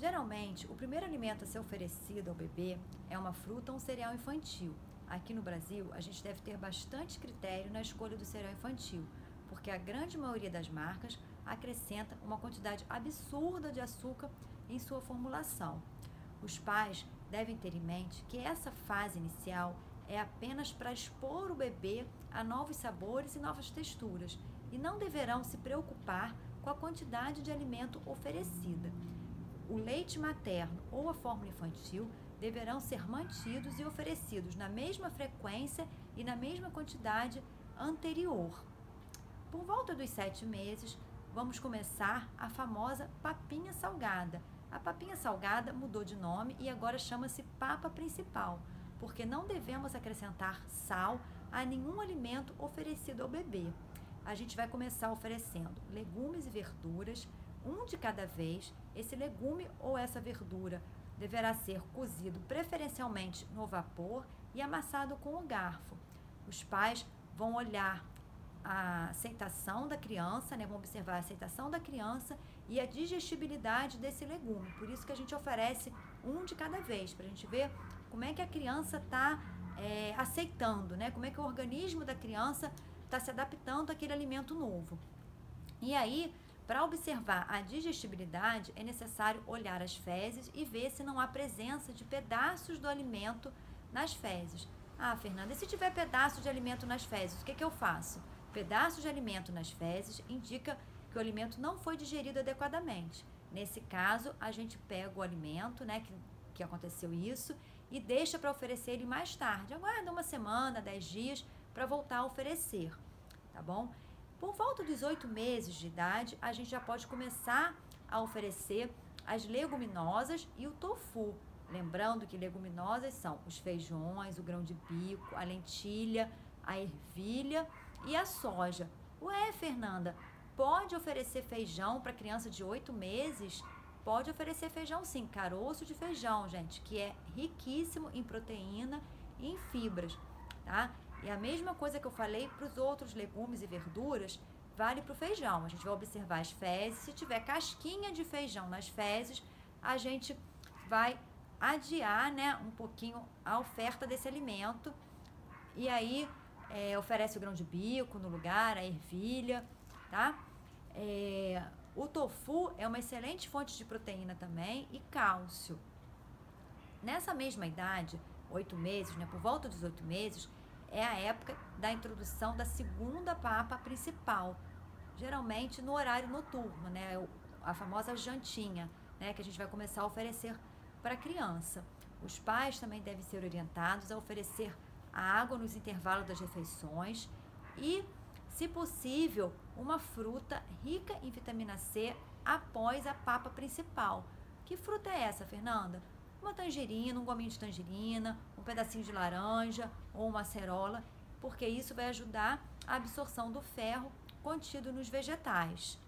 Geralmente, o primeiro alimento a ser oferecido ao bebê é uma fruta ou um cereal infantil. Aqui no Brasil, a gente deve ter bastante critério na escolha do cereal infantil, porque a grande maioria das marcas acrescenta uma quantidade absurda de açúcar em sua formulação. Os pais devem ter em mente que essa fase inicial é apenas para expor o bebê a novos sabores e novas texturas e não deverão se preocupar com a quantidade de alimento oferecida. O leite materno ou a fórmula infantil deverão ser mantidos e oferecidos na mesma frequência e na mesma quantidade anterior. Por volta dos sete meses, vamos começar a famosa papinha salgada. A papinha salgada mudou de nome e agora chama-se papa principal, porque não devemos acrescentar sal a nenhum alimento oferecido ao bebê a gente vai começar oferecendo legumes e verduras, um de cada vez. Esse legume ou essa verdura deverá ser cozido preferencialmente no vapor e amassado com o garfo. Os pais vão olhar a aceitação da criança, né? vão observar a aceitação da criança e a digestibilidade desse legume. Por isso que a gente oferece um de cada vez, para a gente ver como é que a criança está é, aceitando, né? como é que o organismo da criança está se adaptando àquele alimento novo. E aí, para observar a digestibilidade, é necessário olhar as fezes e ver se não há presença de pedaços do alimento nas fezes. Ah, Fernanda, e se tiver pedaço de alimento nas fezes, o que, que eu faço? Pedaço de alimento nas fezes indica que o alimento não foi digerido adequadamente. Nesse caso, a gente pega o alimento, né, que, que aconteceu isso, e deixa para oferecer ele mais tarde. Aguarda uma semana, dez dias, para voltar a oferecer, tá bom? Por volta dos oito meses de idade, a gente já pode começar a oferecer as leguminosas e o tofu. Lembrando que leguminosas são os feijões, o grão de bico, a lentilha, a ervilha e a soja. Ué, Fernanda, pode oferecer feijão para criança de oito meses? Pode oferecer feijão sim, caroço de feijão, gente, que é riquíssimo em proteína e em fibras, tá? E a mesma coisa que eu falei para os outros legumes e verduras vale para o feijão. A gente vai observar as fezes. Se tiver casquinha de feijão nas fezes, a gente vai adiar né, um pouquinho a oferta desse alimento. E aí é, oferece o grão de bico no lugar, a ervilha, tá? É, o tofu é uma excelente fonte de proteína também e cálcio. Nessa mesma idade, oito meses, né, por volta dos oito meses, é a época da introdução da segunda papa principal, geralmente no horário noturno, né? A famosa jantinha, né? Que a gente vai começar a oferecer para a criança. Os pais também devem ser orientados a oferecer água nos intervalos das refeições e, se possível, uma fruta rica em vitamina C após a papa principal. Que fruta é essa, Fernanda? Uma tangerina, um gominho de tangerina, um pedacinho de laranja ou uma acerola, porque isso vai ajudar a absorção do ferro contido nos vegetais.